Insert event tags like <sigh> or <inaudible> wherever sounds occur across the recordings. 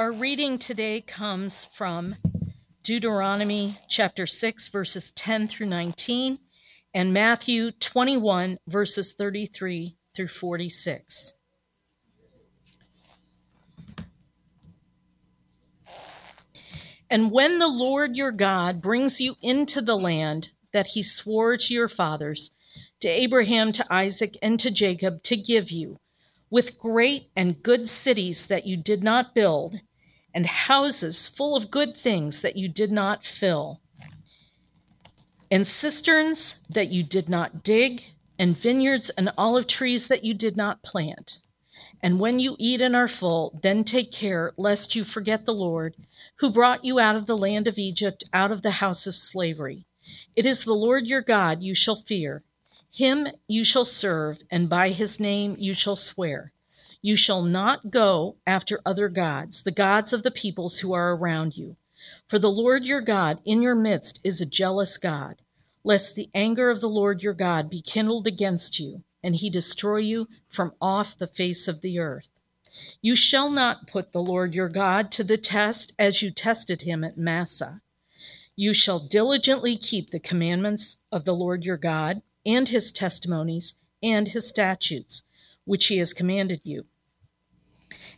Our reading today comes from Deuteronomy chapter 6, verses 10 through 19, and Matthew 21, verses 33 through 46. And when the Lord your God brings you into the land that he swore to your fathers, to Abraham, to Isaac, and to Jacob, to give you, with great and good cities that you did not build, and houses full of good things that you did not fill, and cisterns that you did not dig, and vineyards and olive trees that you did not plant. And when you eat and are full, then take care lest you forget the Lord, who brought you out of the land of Egypt, out of the house of slavery. It is the Lord your God you shall fear. Him you shall serve, and by his name you shall swear. You shall not go after other gods, the gods of the peoples who are around you. For the Lord your God in your midst is a jealous God, lest the anger of the Lord your God be kindled against you and he destroy you from off the face of the earth. You shall not put the Lord your God to the test as you tested him at Massah. You shall diligently keep the commandments of the Lord your God and his testimonies and his statutes, which he has commanded you.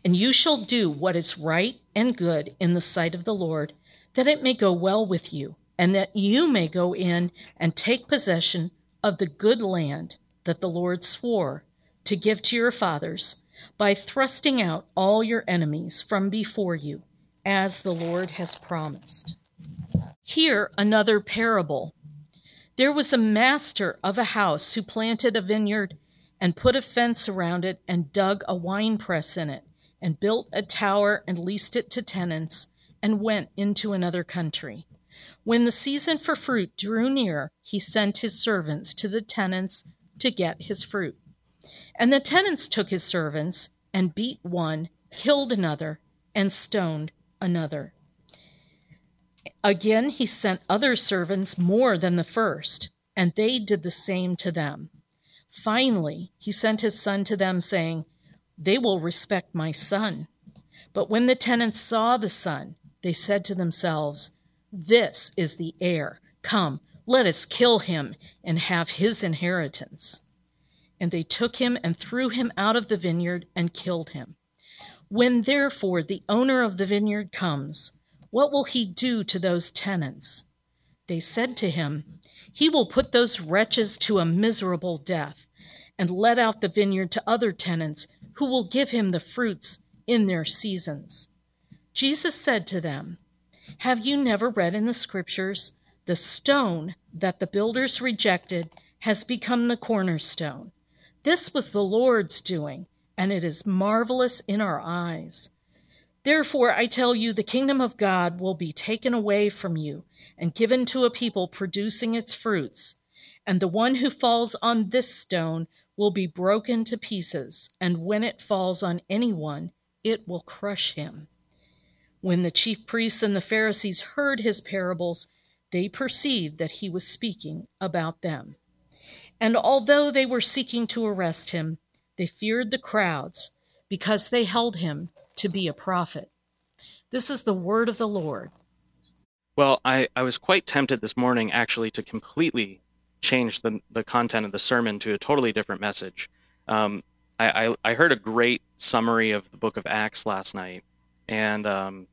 And you shall do what is right and good in the sight of the Lord, that it may go well with you, and that you may go in and take possession of the good land that the Lord swore to give to your fathers by thrusting out all your enemies from before you, as the Lord has promised. Here, another parable. There was a master of a house who planted a vineyard and put a fence around it and dug a wine press in it and built a tower and leased it to tenants and went into another country. When the season for fruit drew near, he sent his servants to the tenants to get his fruit. And the tenants took his servants and beat one, killed another, and stoned another. Again, he sent other servants more than the first, and they did the same to them. Finally, he sent his son to them, saying, They will respect my son. But when the tenants saw the son, they said to themselves, This is the heir. Come, let us kill him and have his inheritance. And they took him and threw him out of the vineyard and killed him. When therefore the owner of the vineyard comes, what will he do to those tenants? They said to him, He will put those wretches to a miserable death and let out the vineyard to other tenants who will give him the fruits in their seasons. Jesus said to them, Have you never read in the scriptures? The stone that the builders rejected has become the cornerstone. This was the Lord's doing, and it is marvelous in our eyes. Therefore, I tell you, the kingdom of God will be taken away from you and given to a people producing its fruits. And the one who falls on this stone will be broken to pieces, and when it falls on anyone, it will crush him. When the chief priests and the Pharisees heard his parables, they perceived that he was speaking about them. And although they were seeking to arrest him, they feared the crowds because they held him to be a prophet. This is the word of the Lord. Well, I, I was quite tempted this morning actually to completely change the, the content of the sermon to a totally different message. Um, I, I, I, heard a great summary of the book of Acts last night. And um,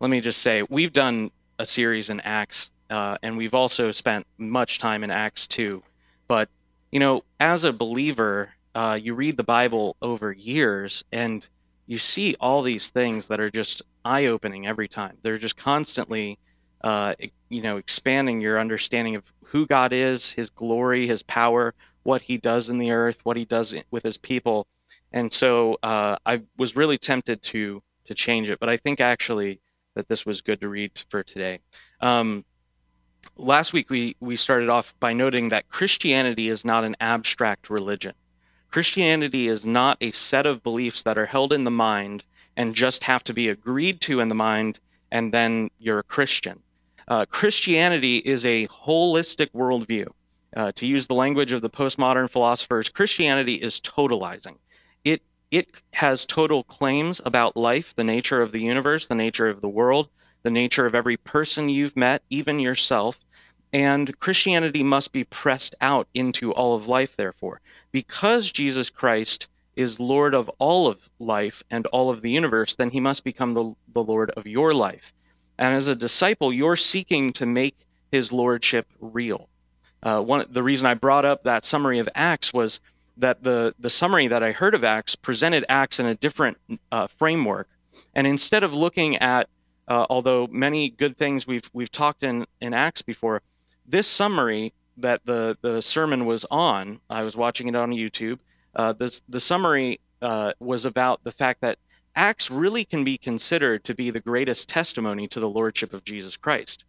let me just say, we've done a series in Acts uh, and we've also spent much time in Acts 2. But, you know, as a believer, uh, you read the Bible over years and you see all these things that are just eye opening every time. They're just constantly, uh, you know, expanding your understanding of who God is, his glory, his power, what he does in the earth, what he does with his people. And so uh, I was really tempted to to change it, but I think actually that this was good to read for today. Um, last week we, we started off by noting that Christianity is not an abstract religion. Christianity is not a set of beliefs that are held in the mind and just have to be agreed to in the mind, and then you're a Christian. Uh, Christianity is a holistic worldview. Uh, to use the language of the postmodern philosophers, Christianity is totalizing. It it has total claims about life, the nature of the universe, the nature of the world, the nature of every person you've met, even yourself. And Christianity must be pressed out into all of life, therefore. Because Jesus Christ is Lord of all of life and all of the universe, then he must become the, the Lord of your life. And as a disciple, you're seeking to make his lordship real. Uh, one, the reason I brought up that summary of Acts was that the, the summary that I heard of Acts presented Acts in a different uh, framework. And instead of looking at, uh, although many good things we've, we've talked in, in Acts before, this summary that the, the sermon was on, I was watching it on YouTube, uh, the, the summary uh, was about the fact that Acts really can be considered to be the greatest testimony to the Lordship of Jesus Christ.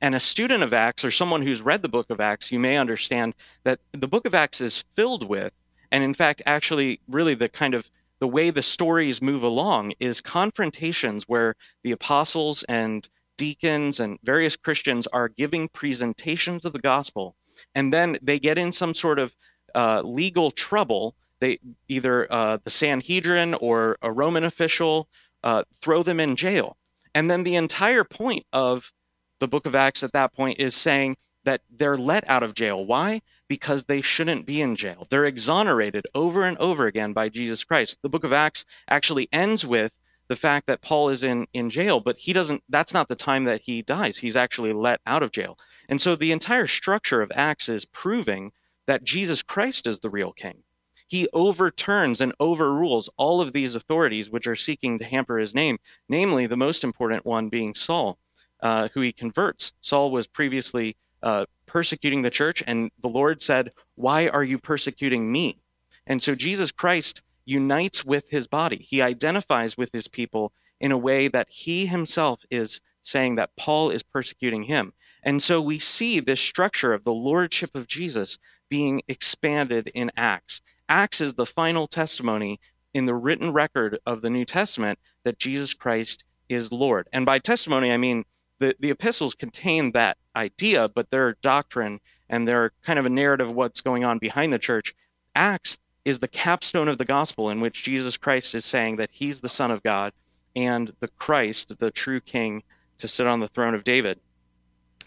And a student of Acts, or someone who's read the book of Acts, you may understand that the book of Acts is filled with, and in fact, actually, really the kind of the way the stories move along is confrontations where the apostles and deacons and various Christians are giving presentations of the gospel, and then they get in some sort of uh, legal trouble they either uh, the Sanhedrin or a Roman official uh, throw them in jail. And then the entire point of the book of Acts at that point is saying that they're let out of jail. Why? Because they shouldn't be in jail. They're exonerated over and over again by Jesus Christ. The book of Acts actually ends with the fact that Paul is in, in jail, but he doesn't, that's not the time that he dies. He's actually let out of jail. And so the entire structure of Acts is proving that Jesus Christ is the real king he overturns and overrules all of these authorities which are seeking to hamper his name, namely the most important one being Saul, uh, who he converts. Saul was previously uh, persecuting the church, and the Lord said, Why are you persecuting me? And so Jesus Christ unites with his body. He identifies with his people in a way that he himself is saying that Paul is persecuting him. And so we see this structure of the lordship of Jesus being expanded in Acts. Acts is the final testimony in the written record of the New Testament that Jesus Christ is Lord. And by testimony, I mean the, the epistles contain that idea, but their doctrine and their kind of a narrative of what's going on behind the church. Acts is the capstone of the gospel in which Jesus Christ is saying that he's the Son of God and the Christ, the true King, to sit on the throne of David.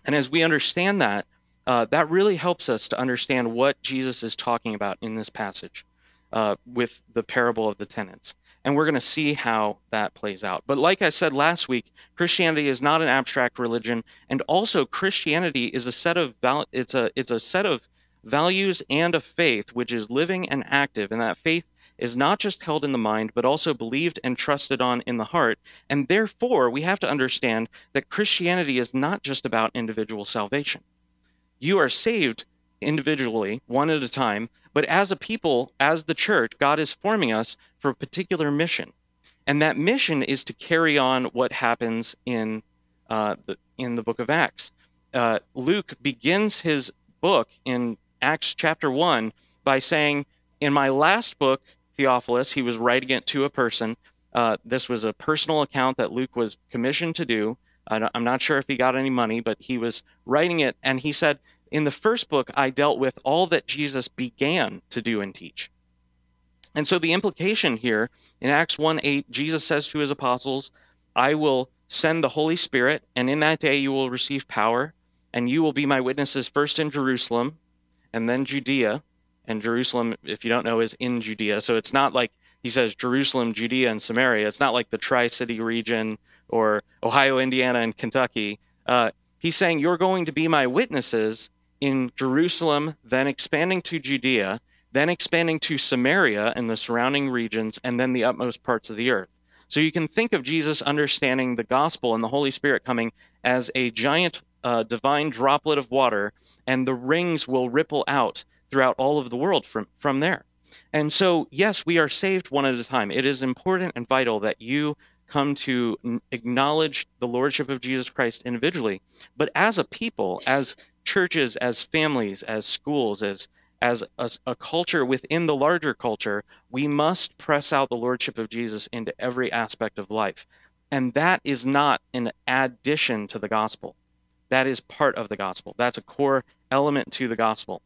And as we understand that, uh, that really helps us to understand what Jesus is talking about in this passage uh, with the parable of the tenants. And we're going to see how that plays out. But like I said last week, Christianity is not an abstract religion, and also Christianity is a set of val- it's a it's a set of values and a faith which is living and active, and that faith is not just held in the mind, but also believed and trusted on in the heart. And therefore, we have to understand that Christianity is not just about individual salvation you are saved individually, one at a time, but as a people, as the church, God is forming us for a particular mission. And that mission is to carry on what happens in, uh, the, in the book of Acts. Uh, Luke begins his book in Acts chapter 1 by saying, In my last book, Theophilus, he was writing it to a person. Uh, this was a personal account that Luke was commissioned to do. I'm not sure if he got any money, but he was writing it, and he said, in the first book, I dealt with all that Jesus began to do and teach. And so the implication here in Acts 1 8, Jesus says to his apostles, I will send the Holy Spirit, and in that day you will receive power, and you will be my witnesses first in Jerusalem and then Judea. And Jerusalem, if you don't know, is in Judea. So it's not like he says Jerusalem, Judea, and Samaria. It's not like the Tri City region or Ohio, Indiana, and Kentucky. Uh, he's saying, You're going to be my witnesses in Jerusalem, then expanding to Judea, then expanding to Samaria and the surrounding regions, and then the utmost parts of the earth. So you can think of Jesus understanding the gospel and the Holy Spirit coming as a giant uh, divine droplet of water, and the rings will ripple out throughout all of the world from, from there. And so, yes, we are saved one at a time. It is important and vital that you come to acknowledge the lordship of Jesus Christ individually, but as a people, as churches, as families, as schools, as as a, a, culture within the larger culture, we must press out the lordship of Jesus into every aspect of life. And that is not an addition to the gospel. That is part of the gospel. That's a core element to the gospel.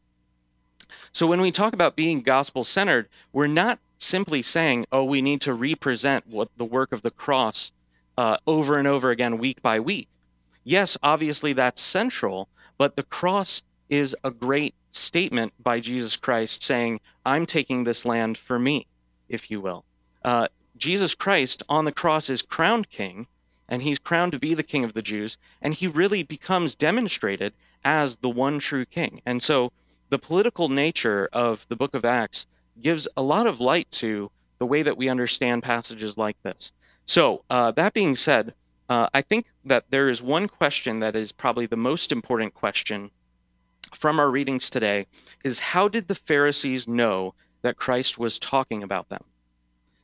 So when we talk about being gospel centered, we're not simply saying, oh, we need to represent what the work of the cross uh, over and over again, week by week. Yes, obviously that's central, but the cross is a great statement by Jesus Christ saying, I'm taking this land for me, if you will. Uh, Jesus Christ on the cross is crowned king, and he's crowned to be the king of the Jews, and he really becomes demonstrated as the one true king. And so the political nature of the book of Acts gives a lot of light to the way that we understand passages like this. So, uh, that being said, uh, I think that there is one question that is probably the most important question from our readings today is how did the Pharisees know that Christ was talking about them?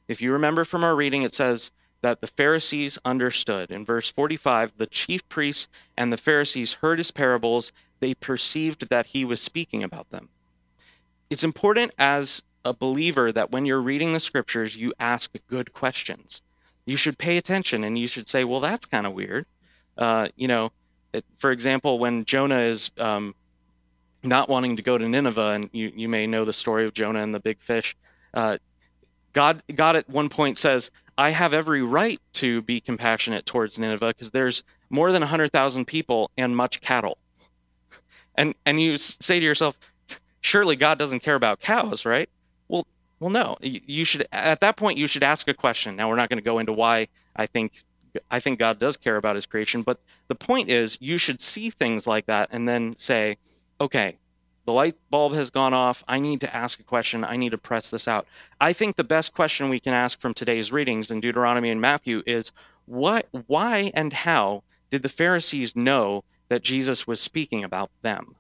If you remember from our reading, it says that the Pharisees understood. In verse 45, the chief priests and the Pharisees heard his parables, they perceived that he was speaking about them. It's important as a believer that when you're reading the scriptures, you ask good questions. You should pay attention and you should say, well, that's kind of weird. Uh, you know, it, for example, when Jonah is um, not wanting to go to Nineveh, and you, you may know the story of Jonah and the big fish, uh, God, God at one point says, I have every right to be compassionate towards Nineveh because there's more than 100,000 people and much cattle. And, and you say to yourself, surely God doesn't care about cows, right? Well, no. You should at that point you should ask a question. Now we're not going to go into why I think I think God does care about his creation, but the point is you should see things like that and then say, "Okay, the light bulb has gone off. I need to ask a question. I need to press this out." I think the best question we can ask from today's readings in Deuteronomy and Matthew is what why and how did the Pharisees know that Jesus was speaking about them?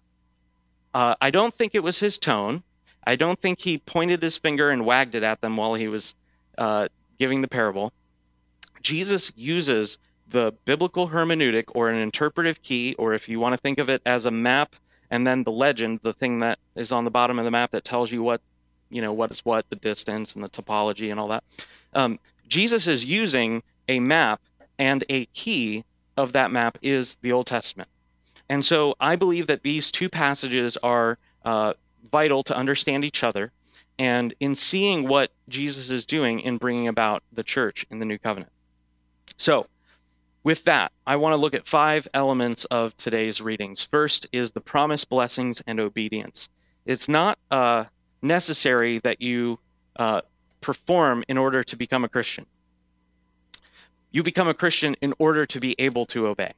Uh, I don't think it was his tone. I don't think he pointed his finger and wagged it at them while he was uh, giving the parable. Jesus uses the biblical hermeneutic or an interpretive key, or if you want to think of it as a map and then the legend, the thing that is on the bottom of the map that tells you what, you know, what is what, the distance and the topology and all that. Um, Jesus is using a map, and a key of that map is the Old Testament. And so I believe that these two passages are uh, vital to understand each other and in seeing what Jesus is doing in bringing about the church in the new covenant. So, with that, I want to look at five elements of today's readings. First is the promised blessings and obedience. It's not uh, necessary that you uh, perform in order to become a Christian. You become a Christian in order to be able to obey.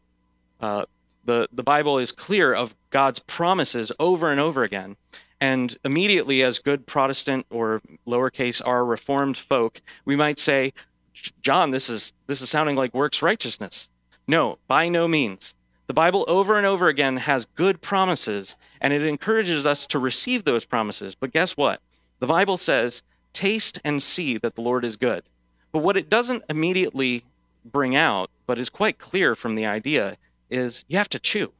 Uh, the, the Bible is clear of God's promises over and over again, and immediately, as good Protestant or lowercase r Reformed folk, we might say, John, this is this is sounding like works righteousness. No, by no means. The Bible over and over again has good promises, and it encourages us to receive those promises. But guess what? The Bible says, taste and see that the Lord is good. But what it doesn't immediately bring out, but is quite clear from the idea, is you have to chew.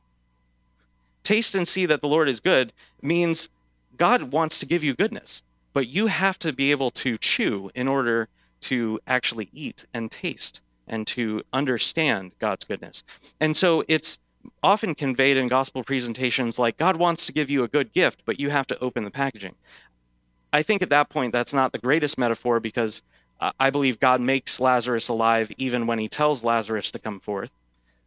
Taste and see that the Lord is good means God wants to give you goodness, but you have to be able to chew in order to actually eat and taste and to understand God's goodness. And so it's often conveyed in gospel presentations like God wants to give you a good gift, but you have to open the packaging. I think at that point that's not the greatest metaphor because I believe God makes Lazarus alive even when he tells Lazarus to come forth.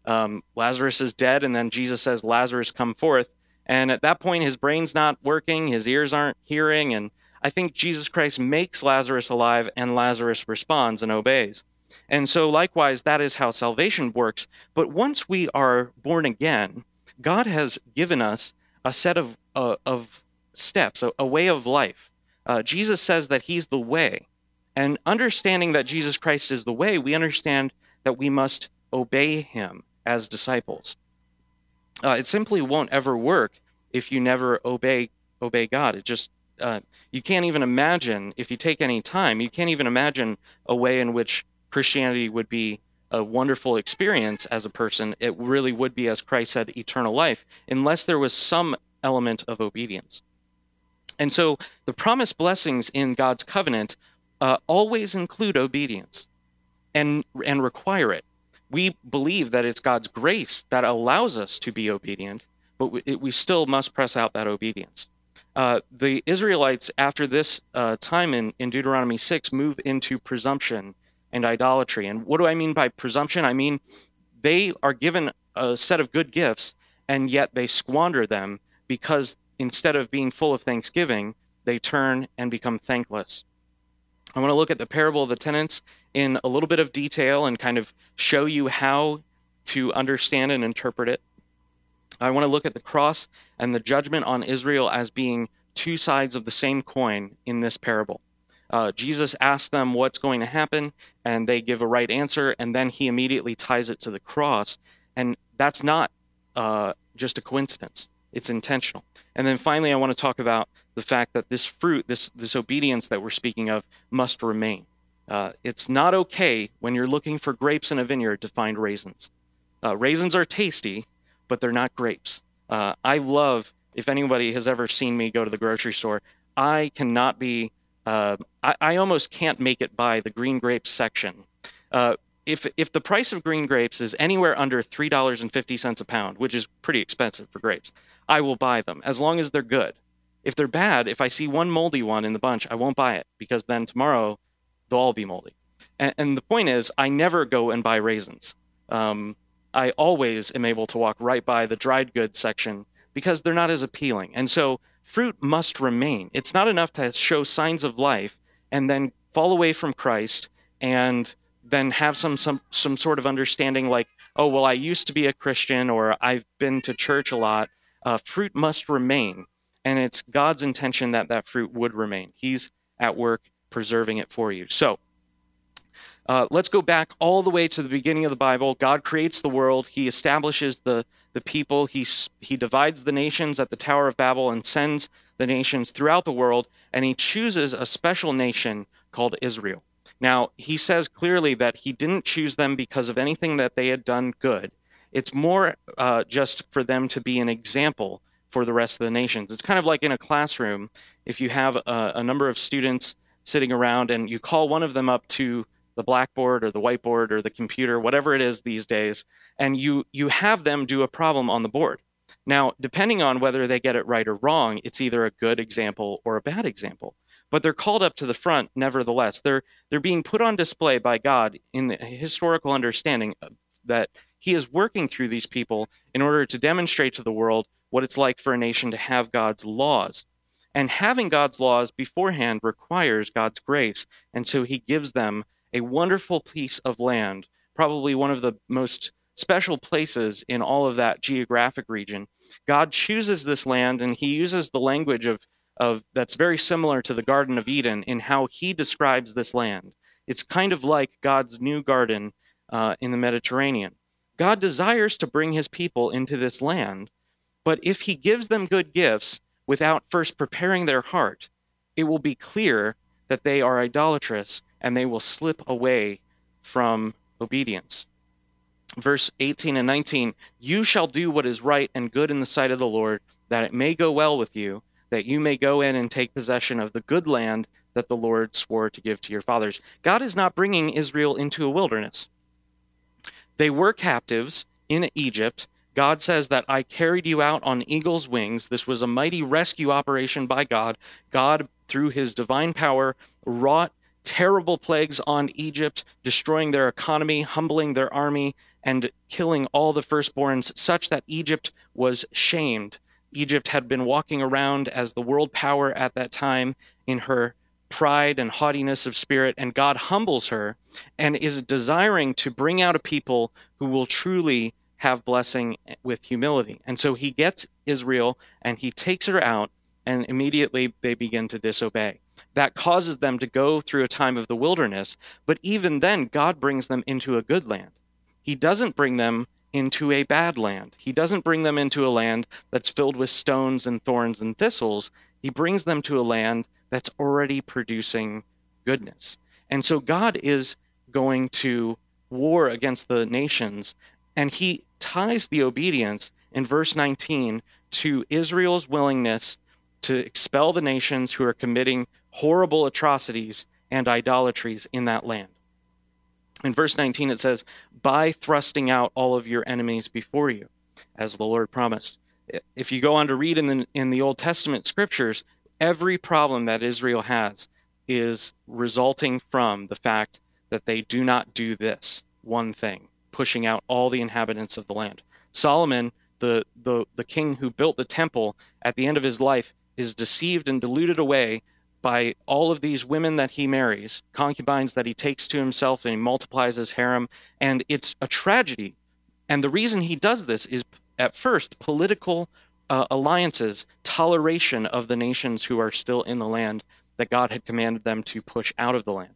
Um, Lazarus is dead, and then Jesus says, Lazarus, come forth. And at that point, his brain's not working, his ears aren't hearing. And I think Jesus Christ makes Lazarus alive, and Lazarus responds and obeys. And so, likewise, that is how salvation works. But once we are born again, God has given us a set of, uh, of steps, a, a, way of life. Uh, Jesus says that He's the way. And understanding that Jesus Christ is the way, we understand that we must obey Him as disciples. Uh, it simply won't ever work if you never obey obey God. It just uh, you can't even imagine if you take any time. You can't even imagine a way in which Christianity would be a wonderful experience as a person. It really would be, as Christ said, eternal life, unless there was some element of obedience. And so the promised blessings in God's covenant uh, always include obedience and and require it we believe that it's God's grace that allows us to be obedient, but we, we still must press out that obedience. Uh, the Israelites, after this uh, time in, in Deuteronomy 6, move into presumption and idolatry. And what do I mean by presumption? I mean they are given a set of good gifts, and yet they squander them because instead of being full of thanksgiving, they turn and become thankless. I want to look at the parable of the tenants in a little bit of detail and kind of show you how to understand and interpret it. I want to look at the cross and the judgment on Israel as being two sides of the same coin in this parable. Uh, Jesus asks them what's going to happen, and they give a right answer, and then he immediately ties it to the cross. And that's not uh, just a coincidence, it's intentional. And then finally, I want to talk about the fact that this fruit, this, this obedience that we're speaking of, must remain. Uh, it's not okay when you're looking for grapes in a vineyard to find raisins. Uh, raisins are tasty, but they're not grapes. Uh, I love, if anybody has ever seen me go to the grocery store, I cannot be uh, I, I, almost can't make it by the green grapes section. Uh, if if the price of green grapes is anywhere under three dollars and fifty cents a pound, which is pretty expensive for grapes, I will buy them as long as they're good. If they're bad, if I see one moldy one in the bunch, I won't buy it because then tomorrow they'll all be moldy. And, and the point is, I never go and buy raisins. Um, I always am able to walk right by the dried goods section because they're not as appealing. And so fruit must remain. It's not enough to show signs of life and then fall away from Christ and then have some some some sort of understanding like, oh well, I used to be a Christian or I've been to church a lot. Uh, fruit must remain, and it's God's intention that that fruit would remain. He's at work preserving it for you. So. Uh, let's go back all the way to the beginning of the Bible. God creates the world. He establishes the the people. He, he divides the nations at the Tower of Babel and sends the nations throughout the world, and he chooses a special nation called Israel. Now, he says clearly that he didn't choose them because of anything that they had done good. It's more uh, just for them to be an example for the rest of the nations. It's kind of like in a classroom, if you have a, a number of students sitting around and you call one of them up to the blackboard or the whiteboard or the computer, whatever it is these days, and you you have them do a problem on the board. Now, depending on whether they get it right or wrong, it's either a good example or a bad example. But they're called up to the front nevertheless. They're they're being put on display by God in the historical understanding that he is working through these people in order to demonstrate to the world what it's like for a nation to have God's laws. And having God's laws beforehand requires God's grace. And so he gives them a wonderful piece of land, probably one of the most special places in all of that geographic region. God chooses this land and he uses the language of, of that's very similar to the Garden of Eden in how he describes this land. It's kind of like God's new garden uh, in the Mediterranean. God desires to bring his people into this land, but if he gives them good gifts without first preparing their heart, it will be clear that they are idolatrous and they will slip away from obedience. Verse 18 and 19 You shall do what is right and good in the sight of the Lord, that it may go well with you, that you may go in and take possession of the good land that the Lord swore to give to your fathers. God is not bringing Israel into a wilderness. They were captives in Egypt. God says that I carried you out on eagle's wings. This was a mighty rescue operation by God. God, through his divine power, wrought terrible plagues on Egypt, destroying their economy, humbling their army, and killing all the firstborns, such that Egypt was shamed. Egypt had been walking around as the world power at that time in her pride and haughtiness of spirit, and God humbles her and is desiring to bring out a people who will truly have blessing with humility. And so he gets Israel and he takes her out, and immediately they begin to disobey that causes them to go through a time of the wilderness. But even then, God brings them into a good land. He doesn't bring them into a bad land. He doesn't bring them into a land that's filled with stones and thorns and thistles. He brings them to a land that's already producing goodness. And so God is going to war against the nations, and he ties the obedience in verse 19 to Israel's willingness to expel the nations who are committing horrible atrocities and idolatries in that land. In verse 19, it says, By thrusting out all of your enemies before you, as the Lord promised. if you go on to read in the in the Old Testament scriptures, every problem that Israel has is resulting from the fact that they do not do this one thing, pushing out all the inhabitants of the land. Solomon, the the the king who built the temple, at the end of his life is deceived and deluded away by all of these women that he marries, concubines that he takes to himself and he multiplies his harem, and it's a tragedy. And the reason he does this is at first political uh, alliances, toleration of the nations who are still in the land that God had commanded them to push out of the land.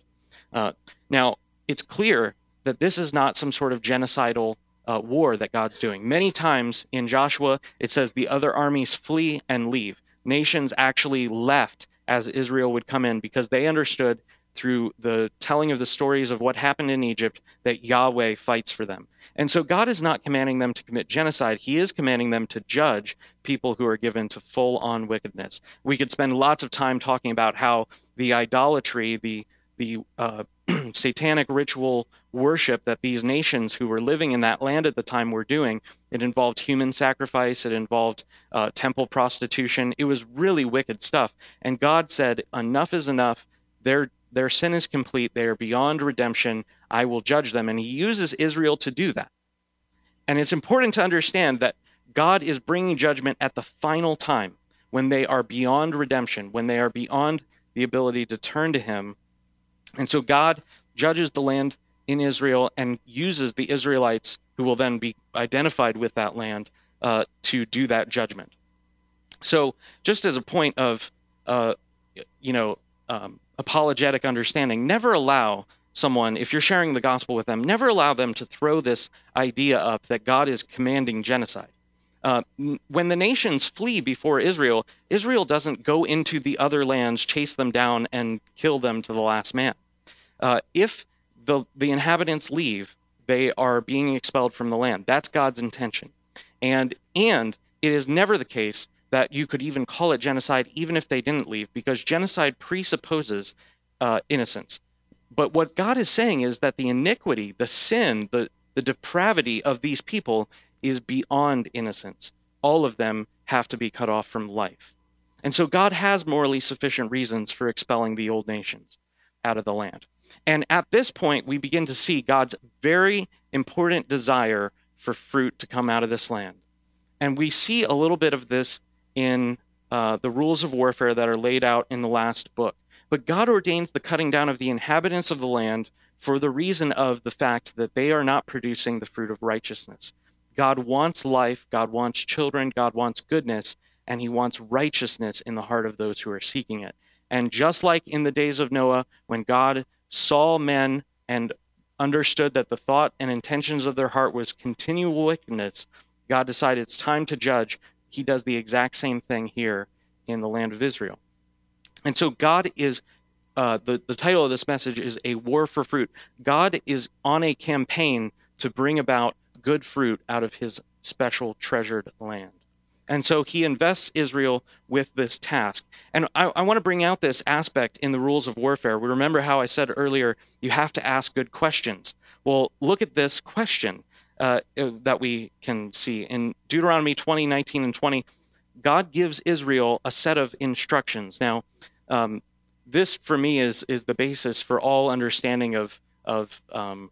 Uh, now, it's clear that this is not some sort of genocidal uh, war that God's doing. Many times in Joshua, it says the other armies flee and leave. Nations actually left as Israel would come in because they understood through the telling of the stories of what happened in Egypt that Yahweh fights for them. And so God is not commanding them to commit genocide. He is commanding them to judge people who are given to full on wickedness. We could spend lots of time talking about how the idolatry, the the uh, <clears throat> satanic ritual worship that these nations who were living in that land at the time were doing. It involved human sacrifice, it involved uh, temple prostitution. It was really wicked stuff. And God said, Enough is enough. Their, their sin is complete. They are beyond redemption. I will judge them. And He uses Israel to do that. And it's important to understand that God is bringing judgment at the final time when they are beyond redemption, when they are beyond the ability to turn to Him and so God judges the land in Israel and uses the Israelites, who will then be identified with that land, uh, to do that judgment. So, just as a point of, uh, you know, um, apologetic understanding, never allow someone, if you're sharing the gospel with them, never allow them to throw this idea up that God is commanding genocide. Uh, when the nations flee before Israel, Israel doesn't go into the other lands, chase them down, and kill them to the last man uh, if the the inhabitants leave, they are being expelled from the land. That's God's intention, and and it is never the case that you could even call it genocide, even if they didn't leave, because genocide presupposes uh, innocence. But what God is saying is that the iniquity, the sin, the the depravity of these people is beyond innocence. All of them have to be cut off from life. And so God has morally sufficient reasons for expelling the old nations out of the land. And at this point, we begin to see God's very important desire for fruit to come out of this land. And we see a little bit of this in uh, the rules of warfare that are laid out in the last book. But God ordains the cutting down of the inhabitants of the land for the reason of the fact that they are not producing the fruit of righteousness. God wants life, God wants children, God wants goodness, and He wants righteousness in the heart of those who are seeking it. And just like in the days of Noah, when God saw men and understood that the thought and intentions of their heart was continual wickedness, God decided it's time to judge. He does the exact same thing here in the land of Israel. And so God is uh, the, the title of this message is A War for Fruit. God is on a campaign to bring about good fruit out of his special treasured land. And so he invests Israel with this task. And I, I, want to bring out this aspect in the rules of warfare. We remember how I said earlier, you have to ask good questions. Well, look at this question uh, that we can see in Deuteronomy 20, 19, and 20. God gives Israel a set of instructions. Now, um, this for me is is the basis for all understanding of of um,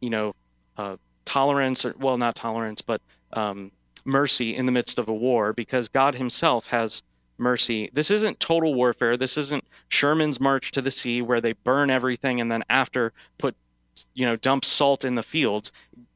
you know uh, tolerance or well not tolerance but um, mercy in the midst of a war because God Himself has mercy. This isn't total warfare. This isn't Sherman's march to the sea where they burn everything and then after put, you know, dump salt in the fields.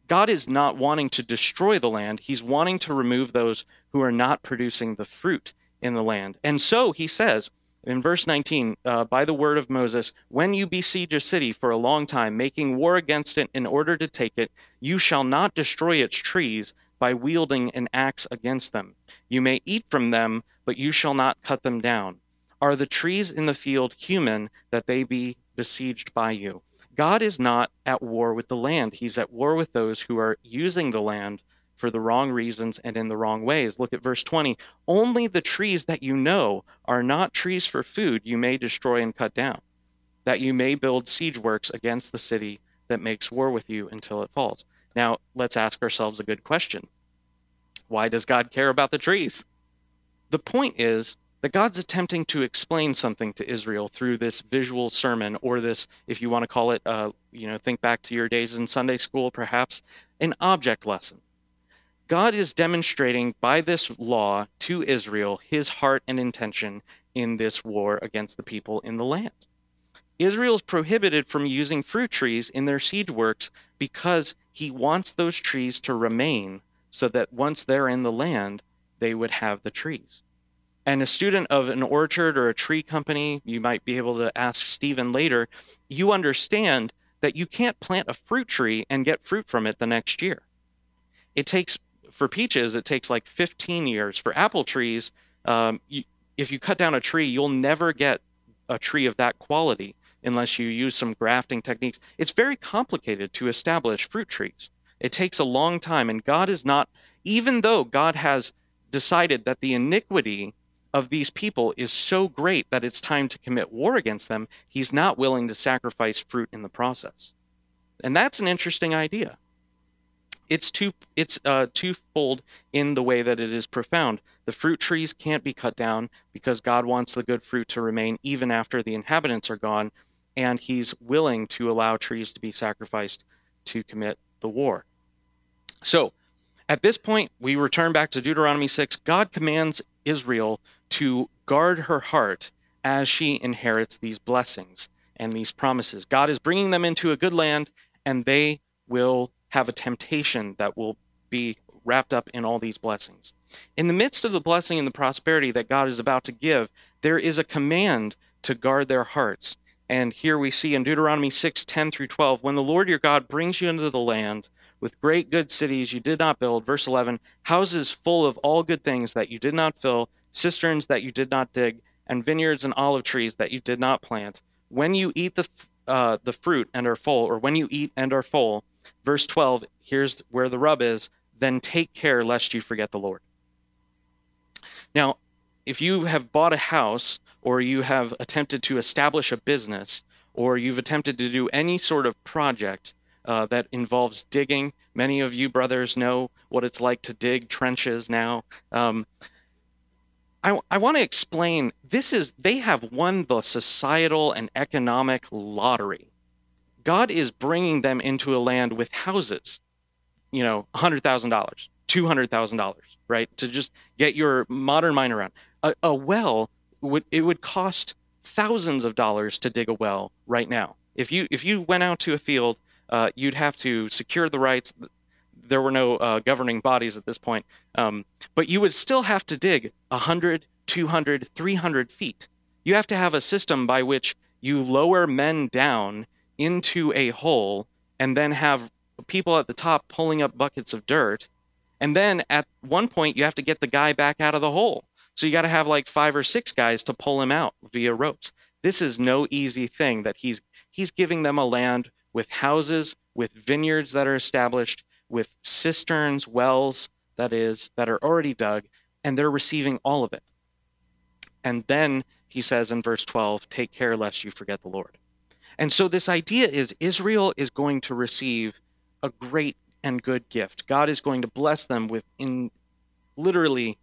God is not wanting to destroy the land. He's wanting to remove those who are not producing the fruit in the land. And so he says in verse 19, uh, by the word of Moses, when you besiege a city for a long time, making war against it in order to take it, you shall not destroy its trees by wielding an axe against them. You may eat from them, but you shall not cut them down. Are the trees in the field human that they be besieged by you? God is not at war with the land. He's at war with those who are using the land for the wrong reasons and in the wrong ways. Look at verse 20. Only the trees that you know are not trees for food you may destroy and cut down, that you may build siege works against the city that makes war with you until it falls. Now, let's ask ourselves a good question why does God care about the trees? The point is that God's attempting to explain something to Israel through this visual sermon, or this, if you want to call it, uh, you know, think back to your days in Sunday school, perhaps, an object lesson. God is demonstrating by this law to Israel his heart and intention in this war against the people in the land. Israel is prohibited from using fruit trees in their siege works because he wants those trees to remain so that once they're in the land, they would have the trees. And a student of an orchard or a tree company, you might be able to ask Stephen later, you understand that you can't plant a fruit tree and get fruit from it the next year. It takes, for peaches, it takes like 15 years. For apple trees, um, you, if you cut down a tree, you'll never get a tree of that quality unless you use some grafting techniques. It's very complicated to establish fruit trees. It takes a long time, and God is not, even though God has decided that the iniquity of these people is so great that it's time to commit war against them, he's not willing to sacrifice fruit in the process. And that's an interesting idea. It's two it's uh, twofold in the way that it is profound. The fruit trees can't be cut down because God wants the good fruit to remain even after the inhabitants are gone, and he's willing to allow trees to be sacrificed to commit the war. So, at this point, we return back to Deuteronomy 6. God commands Israel to guard her heart as she inherits these blessings and these promises. God is bringing them into a good land, and they will have a temptation that will be wrapped up in all these blessings. In the midst of the blessing and the prosperity that God is about to give, there is a command to guard their hearts. And here we see in Deuteronomy 6 10 through 12, when the Lord your God brings you into the land with great good cities you did not build, verse 11, houses full of all good things that you did not fill, cisterns that you did not dig, and vineyards and olive trees that you did not plant. When you eat the uh, the fruit and are full, or when you eat and are full, verse 12, here's where the rub is, then take care lest you forget the Lord. Now, if you have bought a house or you have attempted to establish a business or you've attempted to do any sort of project uh, that involves digging, many of you brothers know what it's like to dig trenches now. Um, I, I want to explain this is they have won the societal and economic lottery. God is bringing them into a land with houses, you know, $100,000, $200,000, right? To just get your modern mind around. A, a well would it would cost thousands of dollars to dig a well right now. If you if you went out to a field, uh, you'd have to secure the rights there were no uh, governing bodies at this point. Um, but you would still have to dig 100, 200, 300 feet. You have to have a system by which you lower men down into a hole and then have people at the top pulling up buckets of dirt. And then at one point, you have to get the guy back out of the hole. So you got to have like five or six guys to pull him out via ropes. This is no easy thing that he's he's giving them a land with houses, with vineyards that are established, with cisterns, wells, that is, that are already dug, and they're receiving all of it. And then he says in verse 12, take care lest you forget the Lord. And so this idea is Israel is going to receive a great and good gift. God is going to bless them with in literally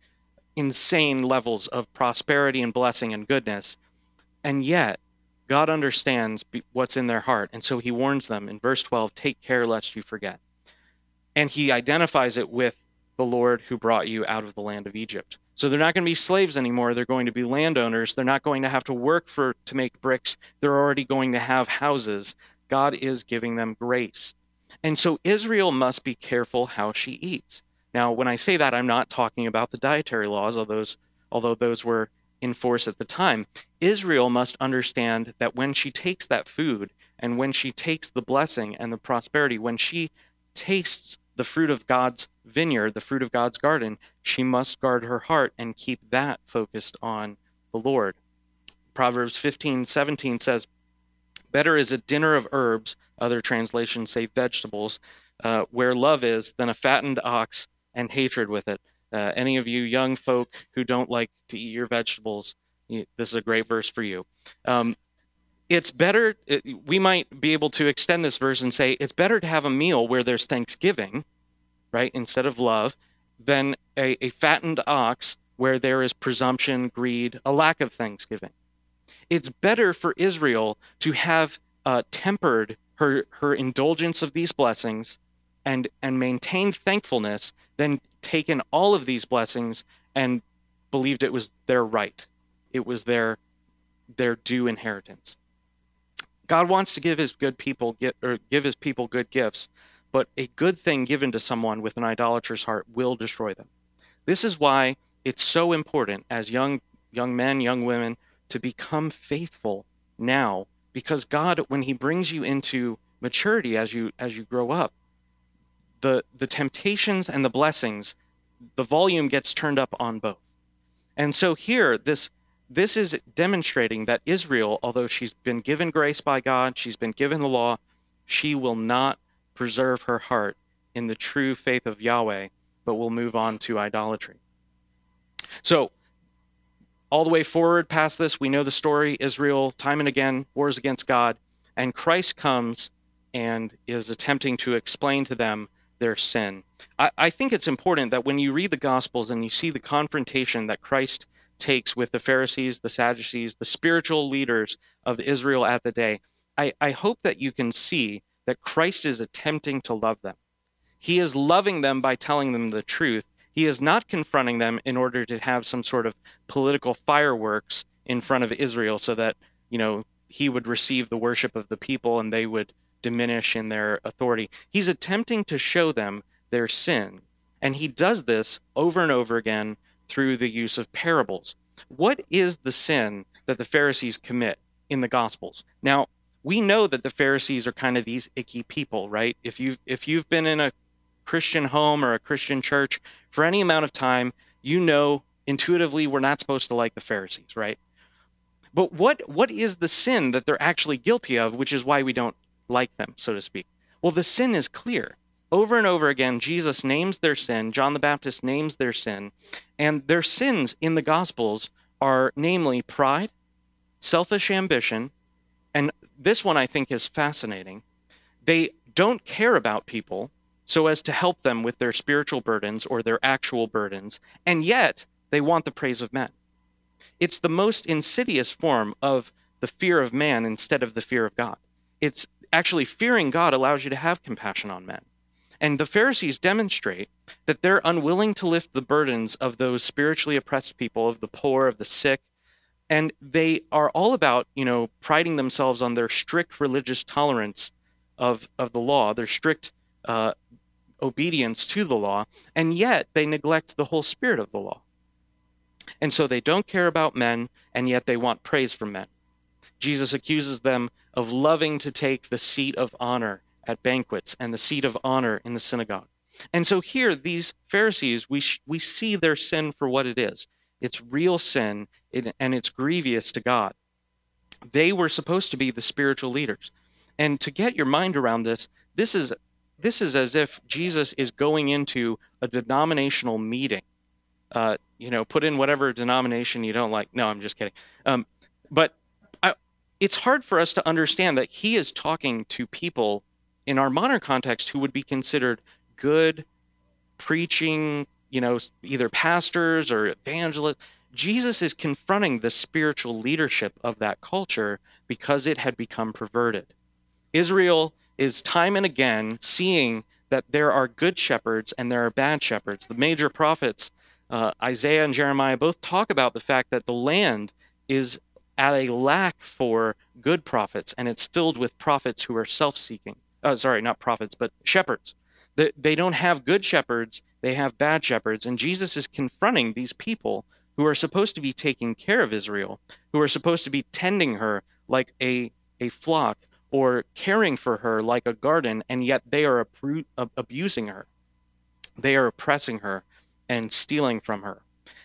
insane levels of prosperity and blessing and goodness. And yet, God understands what's in their heart. And so he warns them in verse 12 take care lest you forget and he identifies it with the Lord who brought you out of the land of Egypt. So they're not going to be slaves anymore. They're going to be landowners. They're not going to have to work for to make bricks. They're already going to have houses. God is giving them grace. And so Israel must be careful how she eats. Now, when I say that, I'm not talking about the dietary laws, although those, although those were in force at the time. Israel must understand that when she takes that food and when she takes the blessing and the prosperity, when she tastes the fruit of God's vineyard, the fruit of God's garden, she must guard her heart and keep that focused on the Lord. Proverbs 15, 17 says, Better is a dinner of herbs, other translations say vegetables, uh, where love is, than a fattened ox and hatred with it. Uh, any of you young folk who don't like to eat your vegetables, this is a great verse for you. Um, it's better we might be able to extend this verse and say it's better to have a meal where there's thanksgiving right instead of love than a, a fattened ox where there is presumption, greed, a lack of thanksgiving. It's better for Israel to have uh, tempered her, her indulgence of these blessings and, and maintained thankfulness than taken all of these blessings and believed it was their right. It was their their due inheritance. God wants to give his good people get, or give his people good gifts, but a good thing given to someone with an idolatrous heart will destroy them. This is why it's so important as young young men, young women to become faithful now because God when he brings you into maturity as you as you grow up the the temptations and the blessings the volume gets turned up on both. And so here this this is demonstrating that Israel although she's been given grace by God, she's been given the law, she will not preserve her heart in the true faith of Yahweh, but will move on to idolatry. So, all the way forward past this, we know the story. Israel, time and again, wars against God, and Christ comes and is attempting to explain to them their sin. I, I think it's important that when you read the Gospels and you see the confrontation that Christ takes with the Pharisees, the Sadducees, the spiritual leaders of Israel at the day, I, I hope that you can see that Christ is attempting to love them. He is loving them by telling them the truth. He is not confronting them in order to have some sort of political fireworks in front of Israel so that, you know, he would receive the worship of the people and they would diminish in their authority. He's attempting to show them their sin. And he does this over and over again through the use of parables. What is the sin that the Pharisees commit in the Gospels? Now, we know that the Pharisees are kind of these icky people, right? If you've if you've been in a Christian home or a Christian church for any amount of time, you know intuitively we're not supposed to like the Pharisees, right? But what what is the sin that they're actually guilty of, which is why we don't like them, so to speak? Well, the sin is clear. Over and over again, Jesus names their sin, John the Baptist names their sin, and their sins in the Gospels are namely pride, selfish ambition, and this one I think is fascinating. They don't care about people so as to help them with their spiritual burdens or their actual burdens, and yet they want the praise of men. It's the most insidious form of the fear of man instead of the fear of God. It's actually fearing God allows you to have compassion on men. And the Pharisees demonstrate that they're unwilling to lift the burdens of those spiritually oppressed people, of the poor, of the sick, and they are all about you know priding themselves on their strict religious tolerance of of the law their strict uh, obedience to the law. And yet they neglect the whole spirit of the law. And so they don't care about men and yet they want praise from men jesus accuses them of loving to take the seat of honor at banquets and the seat of honor in the synagogue and so here these pharisees we sh- we see their sin for what it is it's real sin and it's grievous to God. They were supposed to be the spiritual leaders. And to get your mind around this, this is this is as if Jesus is going into a denominational meeting. Uh, you know, put in whatever denomination you don't like. No, I'm just kidding. Um, but it's hard for us to understand that he is talking to people in our modern context who would be considered good, preaching, you know, either pastors or evangelists. Jesus is confronting the spiritual leadership of that culture because it had become perverted. Israel is time and again seeing that there are good shepherds and there are bad shepherds. The major prophets, uh, Isaiah and Jeremiah, both talk about the fact that the land is at a lack for good prophets and it's filled with prophets who are self seeking. Uh, sorry, not prophets, but shepherds. They, they don't have good shepherds they have bad shepherds. And Jesus is confronting these people who are supposed to be taking care of Israel, who are supposed to be tending her like a, a flock or caring for her like a garden, and yet they are abusing her. They are oppressing her and stealing from her.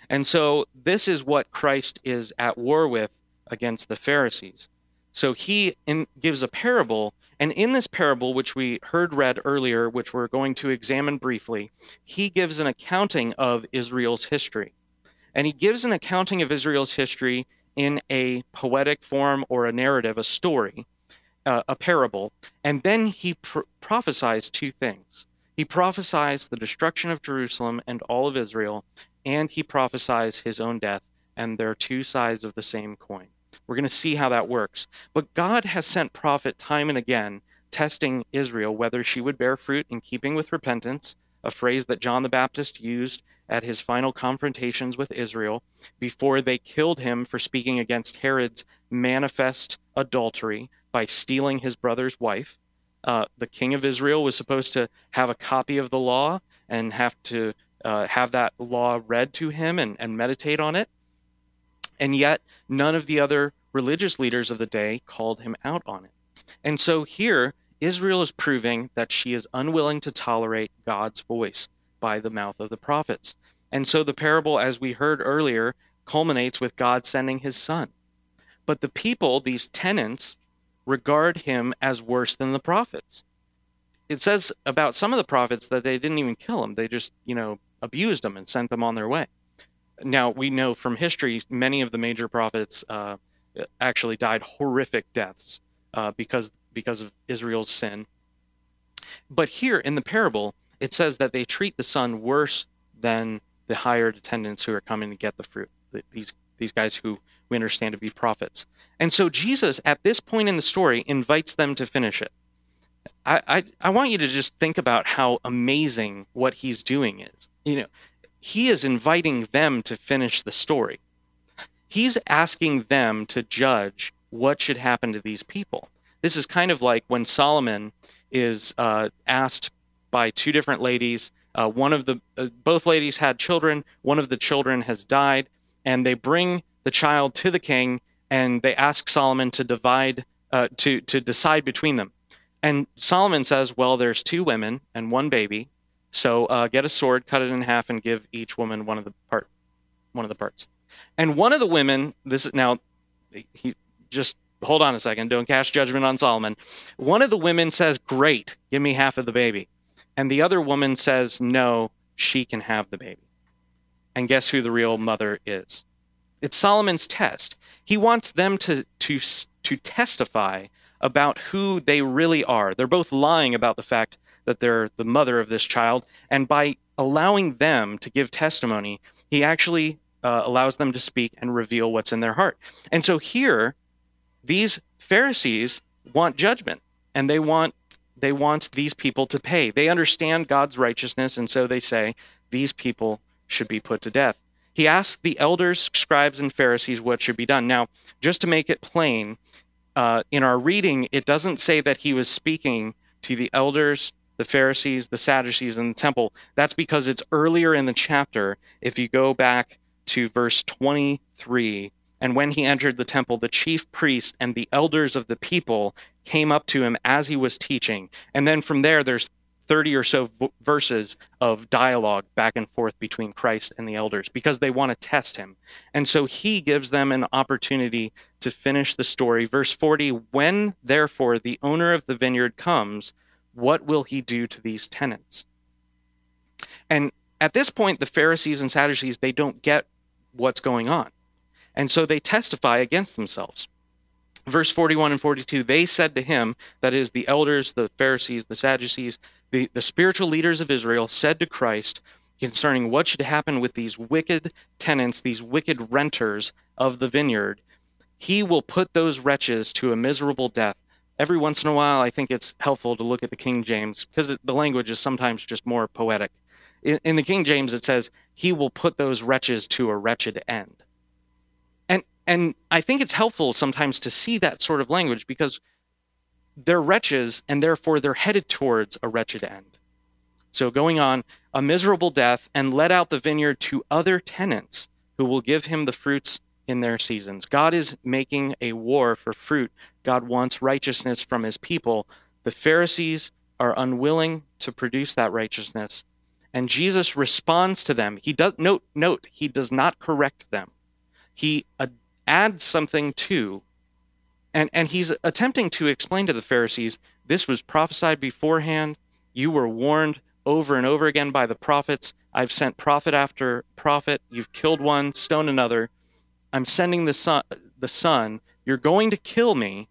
And so this is what Christ is at war with against the Pharisees. So he in, gives a parable and in this parable, which we heard read earlier, which we're going to examine briefly, he gives an accounting of Israel's history. And he gives an accounting of Israel's history in a poetic form or a narrative, a story, uh, a parable. And then he pr- prophesies two things. He prophesies the destruction of Jerusalem and all of Israel, and he prophesies his own death, and they're two sides of the same coin. We're going to see how that works. But God has sent prophet time and again, testing Israel whether she would bear fruit in keeping with repentance, a phrase that John the Baptist used at his final confrontations with Israel before they killed him for speaking against Herod's manifest adultery by stealing his brother's wife. Uh, the king of Israel was supposed to have a copy of the law and have to uh, have that law read to him and, and meditate on it. And yet, none of the other religious leaders of the day called him out on it. And so here, Israel is proving that she is unwilling to tolerate God's voice by the mouth of the prophets. And so the parable, as we heard earlier, culminates with God sending his son. But the people, these tenants, regard him as worse than the prophets. It says about some of the prophets that they didn't even kill them, they just, you know, abused them and sent them on their way. Now, we know from history many of the major prophets uh, actually died horrific deaths uh, because because of Israel's sin. But here in the parable, it says that they treat the son worse than the hired attendants who are coming to get the fruit. These these guys who we understand to be prophets. And so Jesus, at this point in the story, invites them to finish it. I, I, I want you to just think about how amazing what he's doing is. You know, he is inviting them to finish the story. He's asking them to judge what should happen to these people. This is kind of like when Solomon is uh, asked by two different ladies. Uh, one of the uh, both ladies had children. One of the children has died, and they bring the child to the king, and they ask Solomon to divide uh, to to decide between them. And Solomon says, "Well, there's two women and one baby, so uh, get a sword, cut it in half, and give each woman one of the part, one of the parts." And one of the women, this is now, he just hold on a second, don't cast judgment on Solomon. One of the women says, "Great, give me half of the baby," and the other woman says, "No, she can have the baby." And guess who the real mother is? It's Solomon's test. He wants them to to to testify about who they really are. They're both lying about the fact that they're the mother of this child, and by allowing them to give testimony, he actually uh, allows them to speak and reveal what's in their heart. And so here, these Pharisees want judgment, and they want they want these people to pay. They understand God's righteousness, and so they say these people should be put to death. He asked the elders, scribes, and Pharisees what should be done. Now, just to make it plain, uh, in our reading, it doesn't say that he was speaking to the elders, the Pharisees, the Sadducees, and the temple. That's because it's earlier in the chapter. If you go back to verse 23, and when he entered the temple, the chief priest and the elders of the people came up to him as he was teaching. And then from there, there's 30 or so v- verses of dialogue back and forth between Christ and the elders because they want to test him. And so he gives them an opportunity to finish the story. Verse 40 When therefore the owner of the vineyard comes, what will he do to these tenants? And at this point, the Pharisees and Sadducees, they don't get what's going on. And so they testify against themselves. Verse 41 and 42 they said to him, that is, the elders, the Pharisees, the Sadducees, the, the spiritual leaders of Israel said to Christ concerning what should happen with these wicked tenants, these wicked renters of the vineyard, he will put those wretches to a miserable death. Every once in a while, I think it's helpful to look at the King James because the language is sometimes just more poetic. In, in the King James, it says, He will put those wretches to a wretched end. And, and I think it's helpful sometimes to see that sort of language because they're wretches, and therefore they're headed towards a wretched end. So, going on, a miserable death, and let out the vineyard to other tenants who will give him the fruits in their seasons. God is making a war for fruit. God wants righteousness from his people. The Pharisees are unwilling to produce that righteousness. And Jesus responds to them. He does note note he does not correct them. He adds something to and, and he's attempting to explain to the Pharisees this was prophesied beforehand. You were warned over and over again by the prophets. I've sent prophet after prophet. You've killed one, stoned another. I'm sending the son. The son. You're going to kill me.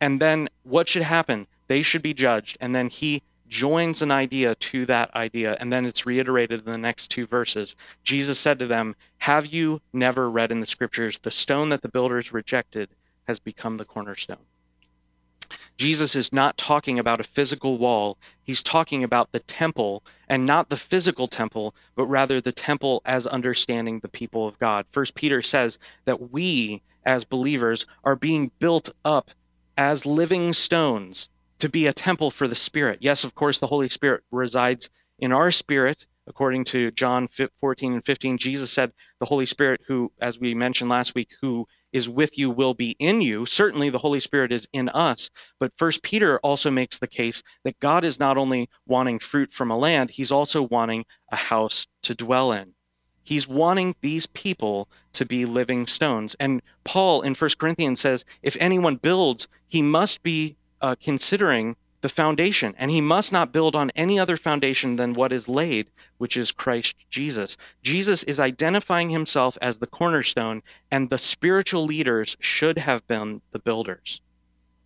And then what should happen? They should be judged. And then he joins an idea to that idea, and then it's reiterated in the next two verses. Jesus said to them, Have you never read in the scriptures, the stone that the builders rejected has become the cornerstone? Jesus is not talking about a physical wall. He's talking about the temple, and not the physical temple, but rather the temple as understanding the people of God. First Peter says that we, as believers, are being built up as living stones to be a temple for the Spirit. Yes, of course, the Holy Spirit resides in our spirit. According to John 14 and 15, Jesus said, The Holy Spirit, who, as we mentioned last week, who is with you will be in you. Certainly the Holy Spirit is in us. But first Peter also makes the case that God is not only wanting fruit from a land, he's also wanting a house to dwell in. He's wanting these people to be living stones. And Paul in 1 Corinthians says, if anyone builds, he must be uh, considering the foundation, and he must not build on any other foundation than what is laid, which is Christ Jesus. Jesus is identifying himself as the cornerstone, and the spiritual leaders should have been the builders,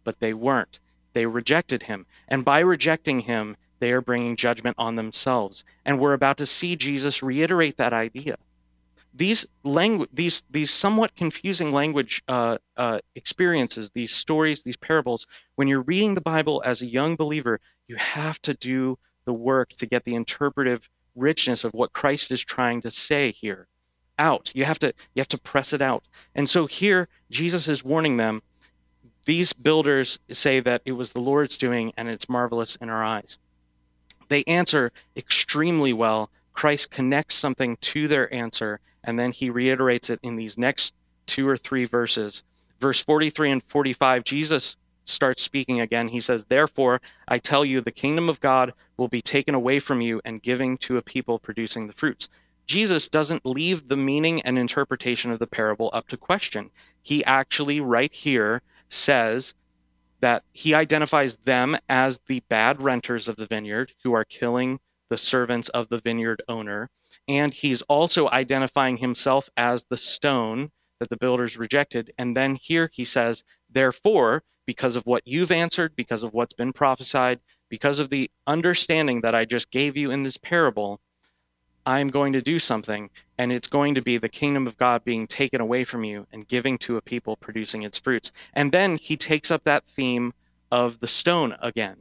but they weren't. They rejected him, and by rejecting him, they are bringing judgment on themselves. And we're about to see Jesus reiterate that idea these language these these somewhat confusing language uh, uh, experiences these stories these parables when you're reading the bible as a young believer you have to do the work to get the interpretive richness of what christ is trying to say here out. You have to you have to press it out. And so here jesus is warning them these builders say that it was the lord's doing and it's marvelous in our eyes. They answer extremely well. Christ connects something to their answer and then he reiterates it in these next two or three verses. Verse 43 and 45, Jesus starts speaking again. He says, Therefore, I tell you, the kingdom of God will be taken away from you and given to a people producing the fruits. Jesus doesn't leave the meaning and interpretation of the parable up to question. He actually, right here, says that he identifies them as the bad renters of the vineyard who are killing the servants of the vineyard owner and he's also identifying himself as the stone that the builders rejected. And then here he says, therefore, because of what you've answered, because of what's been prophesied, because of the understanding that I just gave you in this parable, I'm going to do something, and it's going to be the kingdom of God being taken away from you and giving to a people producing its fruits. And then he takes up that theme of the stone again.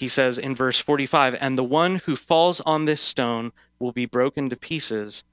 He says in verse 45, And the one who falls on this stone will be broken to pieces,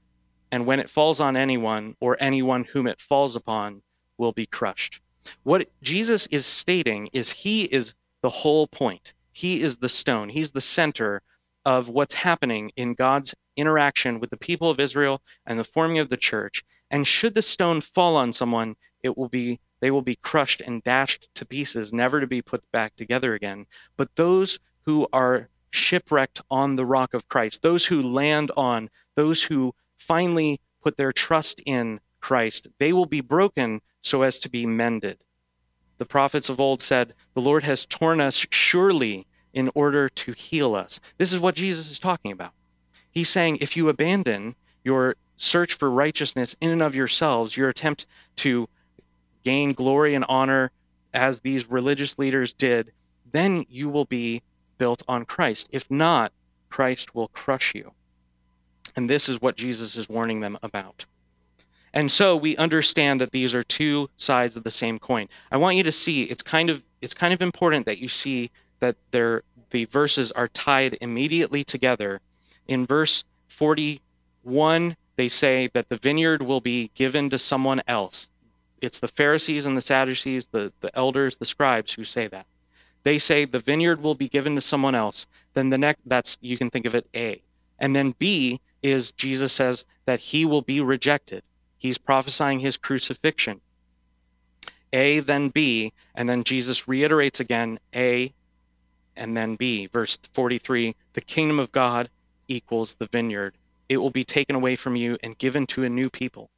and when it falls on anyone, or anyone whom it falls upon, will be crushed. What Jesus is stating is he is the whole point. He is the stone. He's the center of what's happening in God's interaction with the people of Israel and the forming of the church. And should the stone fall on someone, it will be they will be crushed and dashed to pieces, never to be put back together again. But those who are shipwrecked on the rock of Christ, those who land on, those who finally put their trust in Christ, they will be broken so as to be mended. The prophets of old said, The Lord has torn us surely in order to heal us. This is what Jesus is talking about. He's saying, if you abandon your search for righteousness in and of yourselves, your attempt to gain glory and honor as these religious leaders did, then you will be built on Christ. If not, Christ will crush you. And this is what Jesus is warning them about. And so we understand that these are two sides of the same coin. I want you to see it's kind of it's kind of important that you see that they the verses are tied immediately together. In verse 41, they say that the vineyard will be given to someone else. It's the Pharisees and the Sadducees, the, the elders, the scribes who say that they say the vineyard will be given to someone else, then the next that's you can think of it A. And then B is Jesus says that he will be rejected. He's prophesying his crucifixion. A, then B, and then Jesus reiterates again A and then B. Verse 43 The kingdom of God equals the vineyard. It will be taken away from you and given to a new people.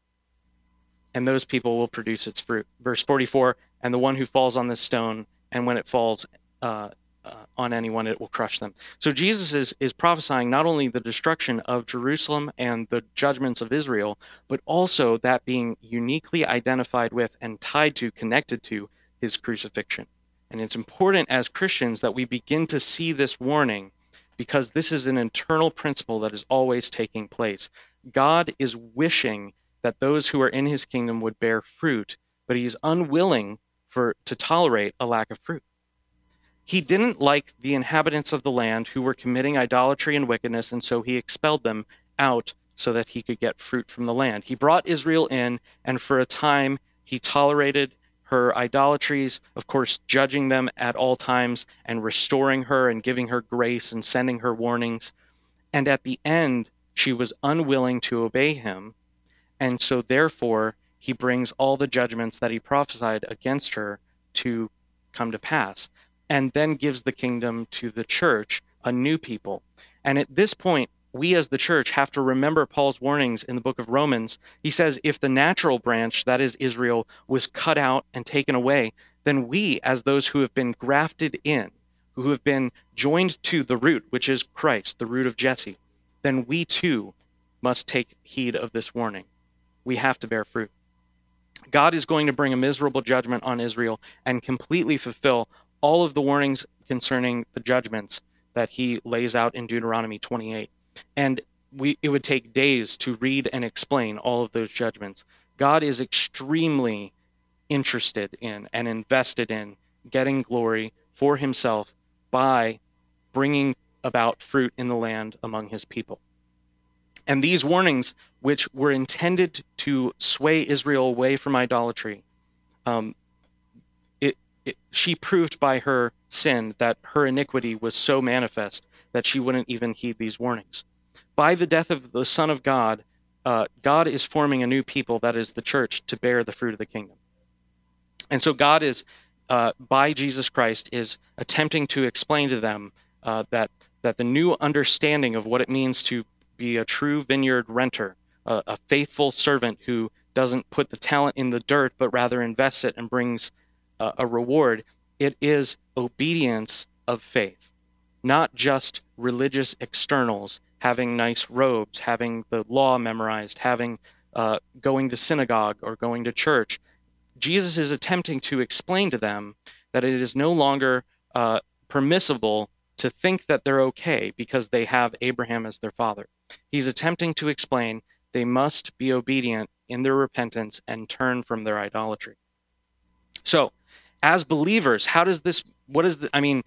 And those people will produce its fruit. Verse 44 And the one who falls on this stone, and when it falls uh, uh, on anyone, it will crush them. So Jesus is, is prophesying not only the destruction of Jerusalem and the judgments of Israel, but also that being uniquely identified with and tied to, connected to his crucifixion. And it's important as Christians that we begin to see this warning because this is an internal principle that is always taking place. God is wishing that those who are in his kingdom would bear fruit, but he is unwilling for to tolerate a lack of fruit. He didn't like the inhabitants of the land who were committing idolatry and wickedness, and so he expelled them out so that he could get fruit from the land. He brought Israel in, and for a time he tolerated her idolatries, of course, judging them at all times and restoring her and giving her grace and sending her warnings. And at the end, she was unwilling to obey him. And so, therefore, he brings all the judgments that he prophesied against her to come to pass, and then gives the kingdom to the church, a new people. And at this point, we as the church have to remember Paul's warnings in the book of Romans. He says, if the natural branch, that is Israel, was cut out and taken away, then we, as those who have been grafted in, who have been joined to the root, which is Christ, the root of Jesse, then we too must take heed of this warning. We have to bear fruit. God is going to bring a miserable judgment on Israel and completely fulfill all of the warnings concerning the judgments that he lays out in Deuteronomy 28 and we it would take days to read and explain all of those judgments. God is extremely interested in and invested in getting glory for himself by bringing about fruit in the land among his people. And these warnings, which were intended to sway Israel away from idolatry, um, it, it, she proved by her sin that her iniquity was so manifest that she wouldn't even heed these warnings. By the death of the Son of God, uh, God is forming a new people, that is the church, to bear the fruit of the kingdom. And so God is, uh, by Jesus Christ, is attempting to explain to them uh, that that the new understanding of what it means to be a true vineyard renter, a faithful servant who doesn't put the talent in the dirt, but rather invests it and brings a reward, it is obedience of faith not just religious externals, having nice robes, having the law memorized, having uh, going to synagogue or going to church. Jesus is attempting to explain to them that it is no longer uh, permissible to think that they're okay because they have Abraham as their father. He's attempting to explain they must be obedient in their repentance and turn from their idolatry. So, as believers, how does this, what is the, I mean,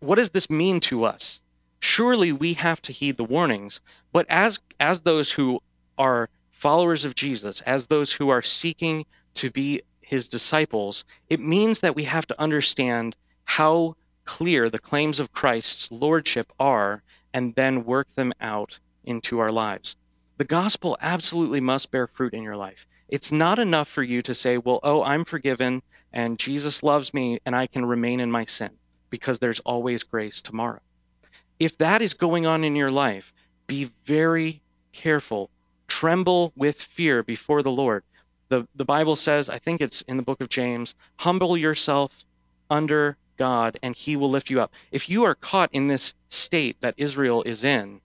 what does this mean to us? Surely we have to heed the warnings, but as as those who are followers of Jesus, as those who are seeking to be his disciples, it means that we have to understand how clear the claims of Christ's lordship are and then work them out into our lives. The gospel absolutely must bear fruit in your life. It's not enough for you to say, well, oh, I'm forgiven and Jesus loves me and I can remain in my sin because there's always grace tomorrow. If that is going on in your life, be very careful. Tremble with fear before the Lord. The, the Bible says, I think it's in the book of James, humble yourself under God and he will lift you up. If you are caught in this state that Israel is in,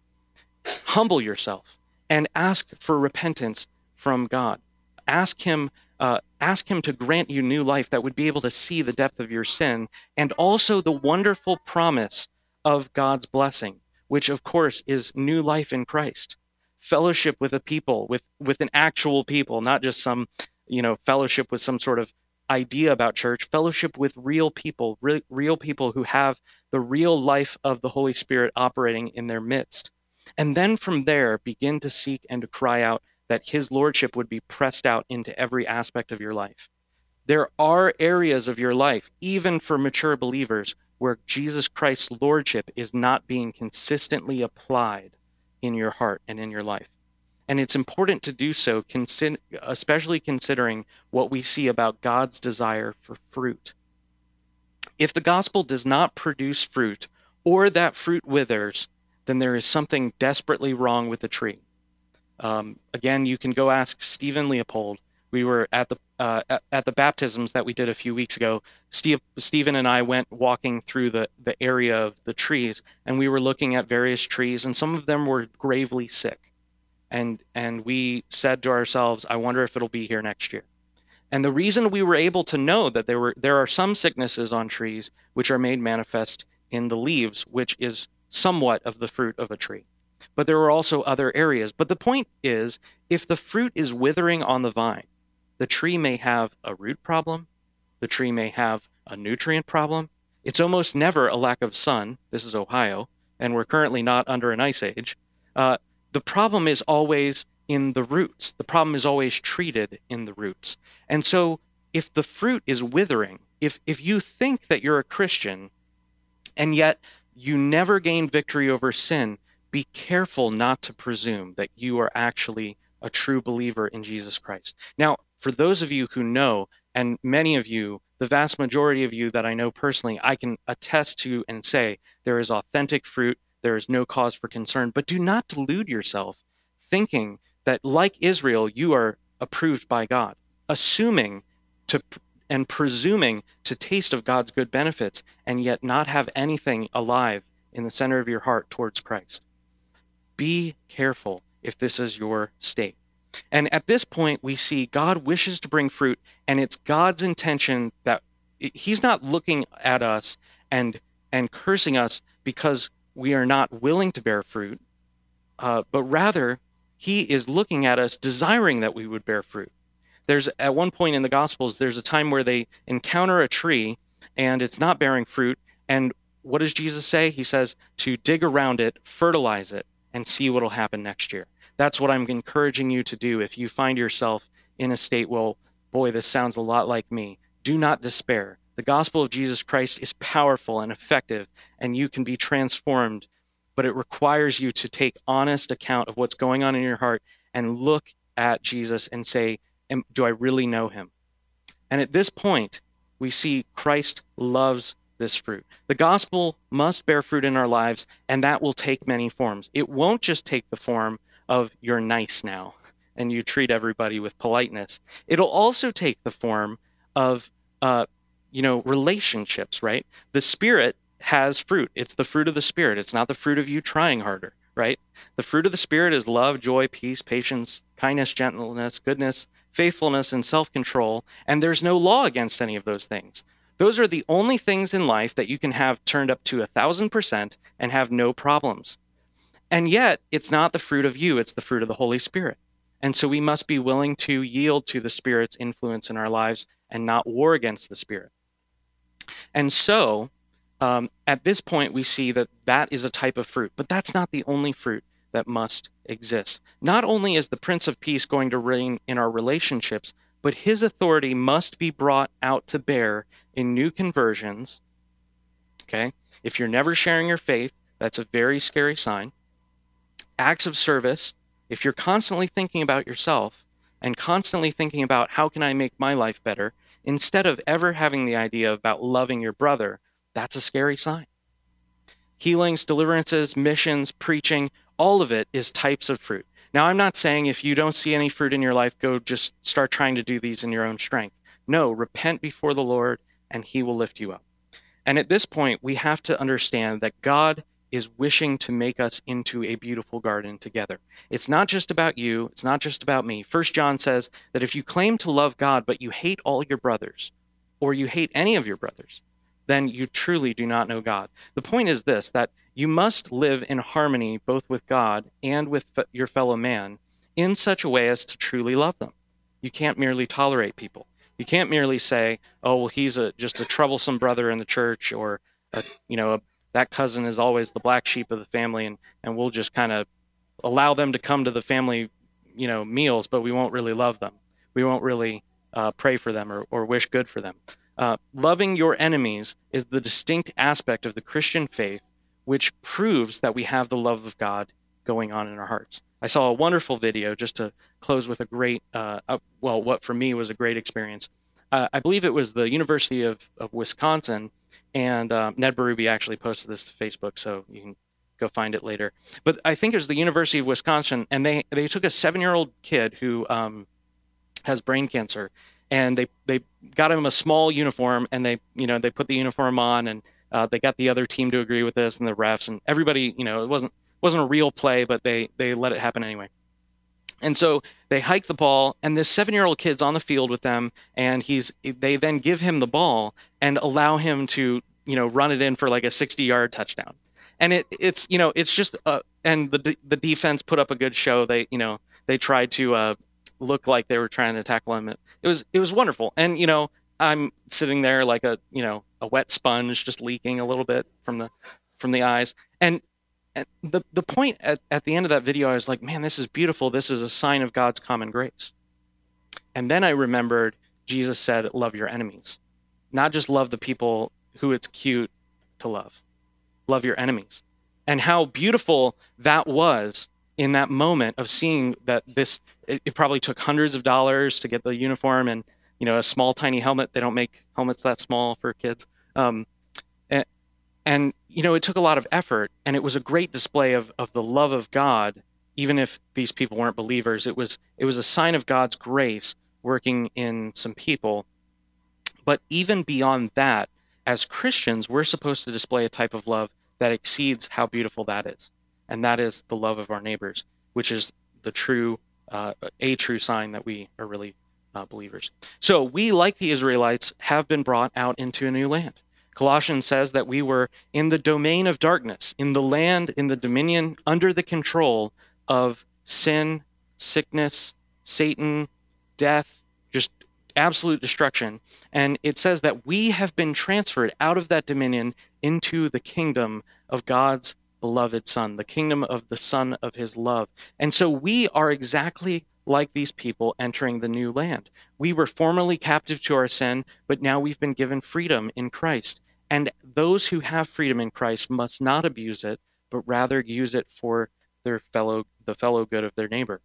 humble yourself and ask for repentance from God. Ask him uh, ask Him to grant you new life that would be able to see the depth of your sin and also the wonderful promise of God's blessing, which of course is new life in Christ. Fellowship with a people, with, with an actual people, not just some, you know, fellowship with some sort of idea about church, fellowship with real people, real, real people who have the real life of the Holy Spirit operating in their midst. And then from there, begin to seek and to cry out that his lordship would be pressed out into every aspect of your life. There are areas of your life, even for mature believers, where Jesus Christ's lordship is not being consistently applied in your heart and in your life. And it's important to do so, especially considering what we see about God's desire for fruit. If the gospel does not produce fruit, or that fruit withers, then there is something desperately wrong with the tree. Um, again, you can go ask Stephen Leopold. We were at the uh, at, at, the baptisms that we did a few weeks ago. Steve, Stephen and I went walking through the, the area of the trees, and we were looking at various trees, and some of them were gravely sick. And and we said to ourselves, "I wonder if it'll be here next year." And the reason we were able to know that there were there are some sicknesses on trees which are made manifest in the leaves, which is somewhat of the fruit of a tree. But there were also other areas. But the point is, if the fruit is withering on the vine, the tree may have a root problem, the tree may have a nutrient problem. It's almost never a lack of sun. This is Ohio, and we're currently not under an ice age. Uh, the problem is always in the roots. The problem is always treated in the roots. And so if the fruit is withering, if if you think that you're a Christian and yet you never gain victory over sin, be careful not to presume that you are actually a true believer in Jesus Christ. Now, for those of you who know, and many of you, the vast majority of you that I know personally, I can attest to and say there is authentic fruit, there is no cause for concern, but do not delude yourself thinking that like Israel, you are approved by God, assuming to and presuming to taste of God's good benefits and yet not have anything alive in the center of your heart towards Christ. Be careful if this is your state. And at this point, we see God wishes to bring fruit, and it's God's intention that He's not looking at us and and cursing us because we are not willing to bear fruit, uh, but rather he is looking at us, desiring that we would bear fruit. There's at one point in the Gospels, there's a time where they encounter a tree and it's not bearing fruit. And what does Jesus say? He says to dig around it, fertilize it, and see what will happen next year. That's what I'm encouraging you to do if you find yourself in a state, well, boy, this sounds a lot like me. Do not despair. The gospel of Jesus Christ is powerful and effective, and you can be transformed but it requires you to take honest account of what's going on in your heart and look at Jesus and say, Do I really know him? And at this point, we see Christ loves this fruit. The gospel must bear fruit in our lives, and that will take many forms. It won't just take the form of you're nice now and you treat everybody with politeness. It'll also take the form of, uh, you know, relationships, right? The Spirit has fruit. It's the fruit of the Spirit. It's not the fruit of you trying harder, right? The fruit of the Spirit is love, joy, peace, patience, kindness, gentleness, goodness, faithfulness, and self control. And there's no law against any of those things. Those are the only things in life that you can have turned up to a thousand percent and have no problems. And yet, it's not the fruit of you, it's the fruit of the Holy Spirit. And so we must be willing to yield to the Spirit's influence in our lives and not war against the Spirit. And so, um, at this point, we see that that is a type of fruit, but that's not the only fruit that must exist. Not only is the Prince of Peace going to reign in our relationships, but his authority must be brought out to bear in new conversions. Okay? If you're never sharing your faith, that's a very scary sign. Acts of service, if you're constantly thinking about yourself and constantly thinking about how can I make my life better, instead of ever having the idea about loving your brother that's a scary sign. Healings, deliverances, missions, preaching, all of it is types of fruit. Now, I'm not saying if you don't see any fruit in your life, go just start trying to do these in your own strength. No, repent before the Lord and he will lift you up. And at this point, we have to understand that God is wishing to make us into a beautiful garden together. It's not just about you, it's not just about me. First John says that if you claim to love God but you hate all your brothers or you hate any of your brothers, then you truly do not know God. The point is this that you must live in harmony both with God and with your fellow man in such a way as to truly love them. You can't merely tolerate people. You can't merely say, "Oh, well, he's a just a troublesome brother in the church," or, a, you know, a, that cousin is always the black sheep of the family, and and we'll just kind of allow them to come to the family, you know, meals, but we won't really love them. We won't really uh, pray for them or, or wish good for them. Uh, loving your enemies is the distinct aspect of the Christian faith which proves that we have the love of God going on in our hearts. I saw a wonderful video just to close with a great, uh, well, what for me was a great experience. Uh, I believe it was the University of, of Wisconsin, and uh, Ned Berube actually posted this to Facebook, so you can go find it later. But I think it was the University of Wisconsin, and they they took a seven year old kid who um, has brain cancer, and they they got him a small uniform and they you know they put the uniform on and uh, they got the other team to agree with this and the refs and everybody you know it wasn't wasn't a real play but they they let it happen anyway And so they hike the ball, and this seven-year-old kid's on the field with them, and he's they then give him the ball and allow him to you know run it in for like a 60-yard touchdown. And it it's you know it's just uh, and the the defense put up a good show. They you know they tried to uh, look like they were trying to tackle him. It was it was wonderful, and you know I'm sitting there like a you know a wet sponge, just leaking a little bit from the from the eyes, and the the point at, at the end of that video, I was like, man, this is beautiful. This is a sign of God's common grace. And then I remembered Jesus said, love your enemies, not just love the people who it's cute to love, love your enemies. And how beautiful that was in that moment of seeing that this, it, it probably took hundreds of dollars to get the uniform and, you know, a small, tiny helmet. They don't make helmets that small for kids. Um, and you know, it took a lot of effort and it was a great display of, of the love of God, even if these people weren't believers. It was it was a sign of God's grace working in some people. But even beyond that, as Christians, we're supposed to display a type of love that exceeds how beautiful that is. And that is the love of our neighbors, which is the true, uh, a true sign that we are really uh, believers. So we, like the Israelites, have been brought out into a new land. Colossians says that we were in the domain of darkness, in the land, in the dominion, under the control of sin, sickness, Satan, death, just absolute destruction. And it says that we have been transferred out of that dominion into the kingdom of God's beloved Son, the kingdom of the Son of his love. And so we are exactly like these people entering the new land. We were formerly captive to our sin, but now we've been given freedom in Christ. And those who have freedom in Christ must not abuse it, but rather use it for their fellow the fellow good of their neighbor.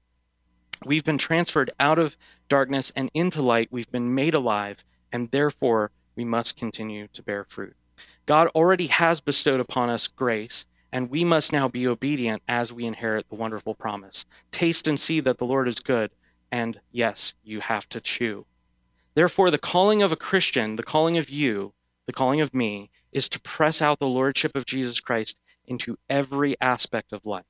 We've been transferred out of darkness and into light. We've been made alive, and therefore we must continue to bear fruit. God already has bestowed upon us grace, and we must now be obedient as we inherit the wonderful promise. Taste and see that the Lord is good, and yes, you have to chew. Therefore, the calling of a Christian, the calling of you, the calling of me, is to press out the lordship of Jesus Christ into every aspect of life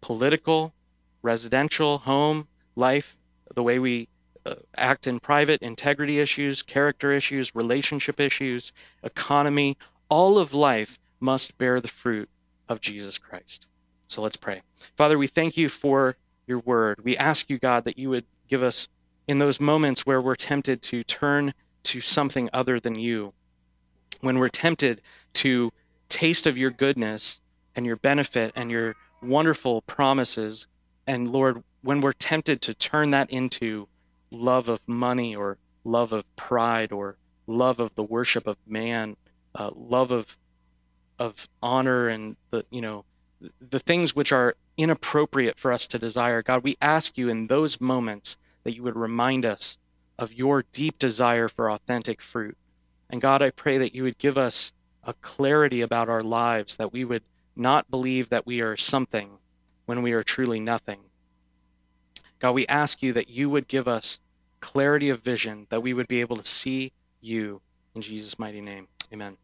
political, residential, home, life, the way we uh, act in private, integrity issues, character issues, relationship issues, economy. All of life must bear the fruit of Jesus Christ. So let's pray. Father, we thank you for your word. We ask you, God, that you would give us in those moments where we're tempted to turn to something other than you, when we're tempted to taste of your goodness and your benefit and your wonderful promises, and Lord, when we're tempted to turn that into love of money or love of pride or love of the worship of man, uh, love of of honor and the you know the things which are inappropriate for us to desire. God, we ask you in those moments that you would remind us of your deep desire for authentic fruit and God, I pray that you would give us a clarity about our lives, that we would not believe that we are something when we are truly nothing. God, we ask you that you would give us clarity of vision, that we would be able to see you in Jesus' mighty name. Amen.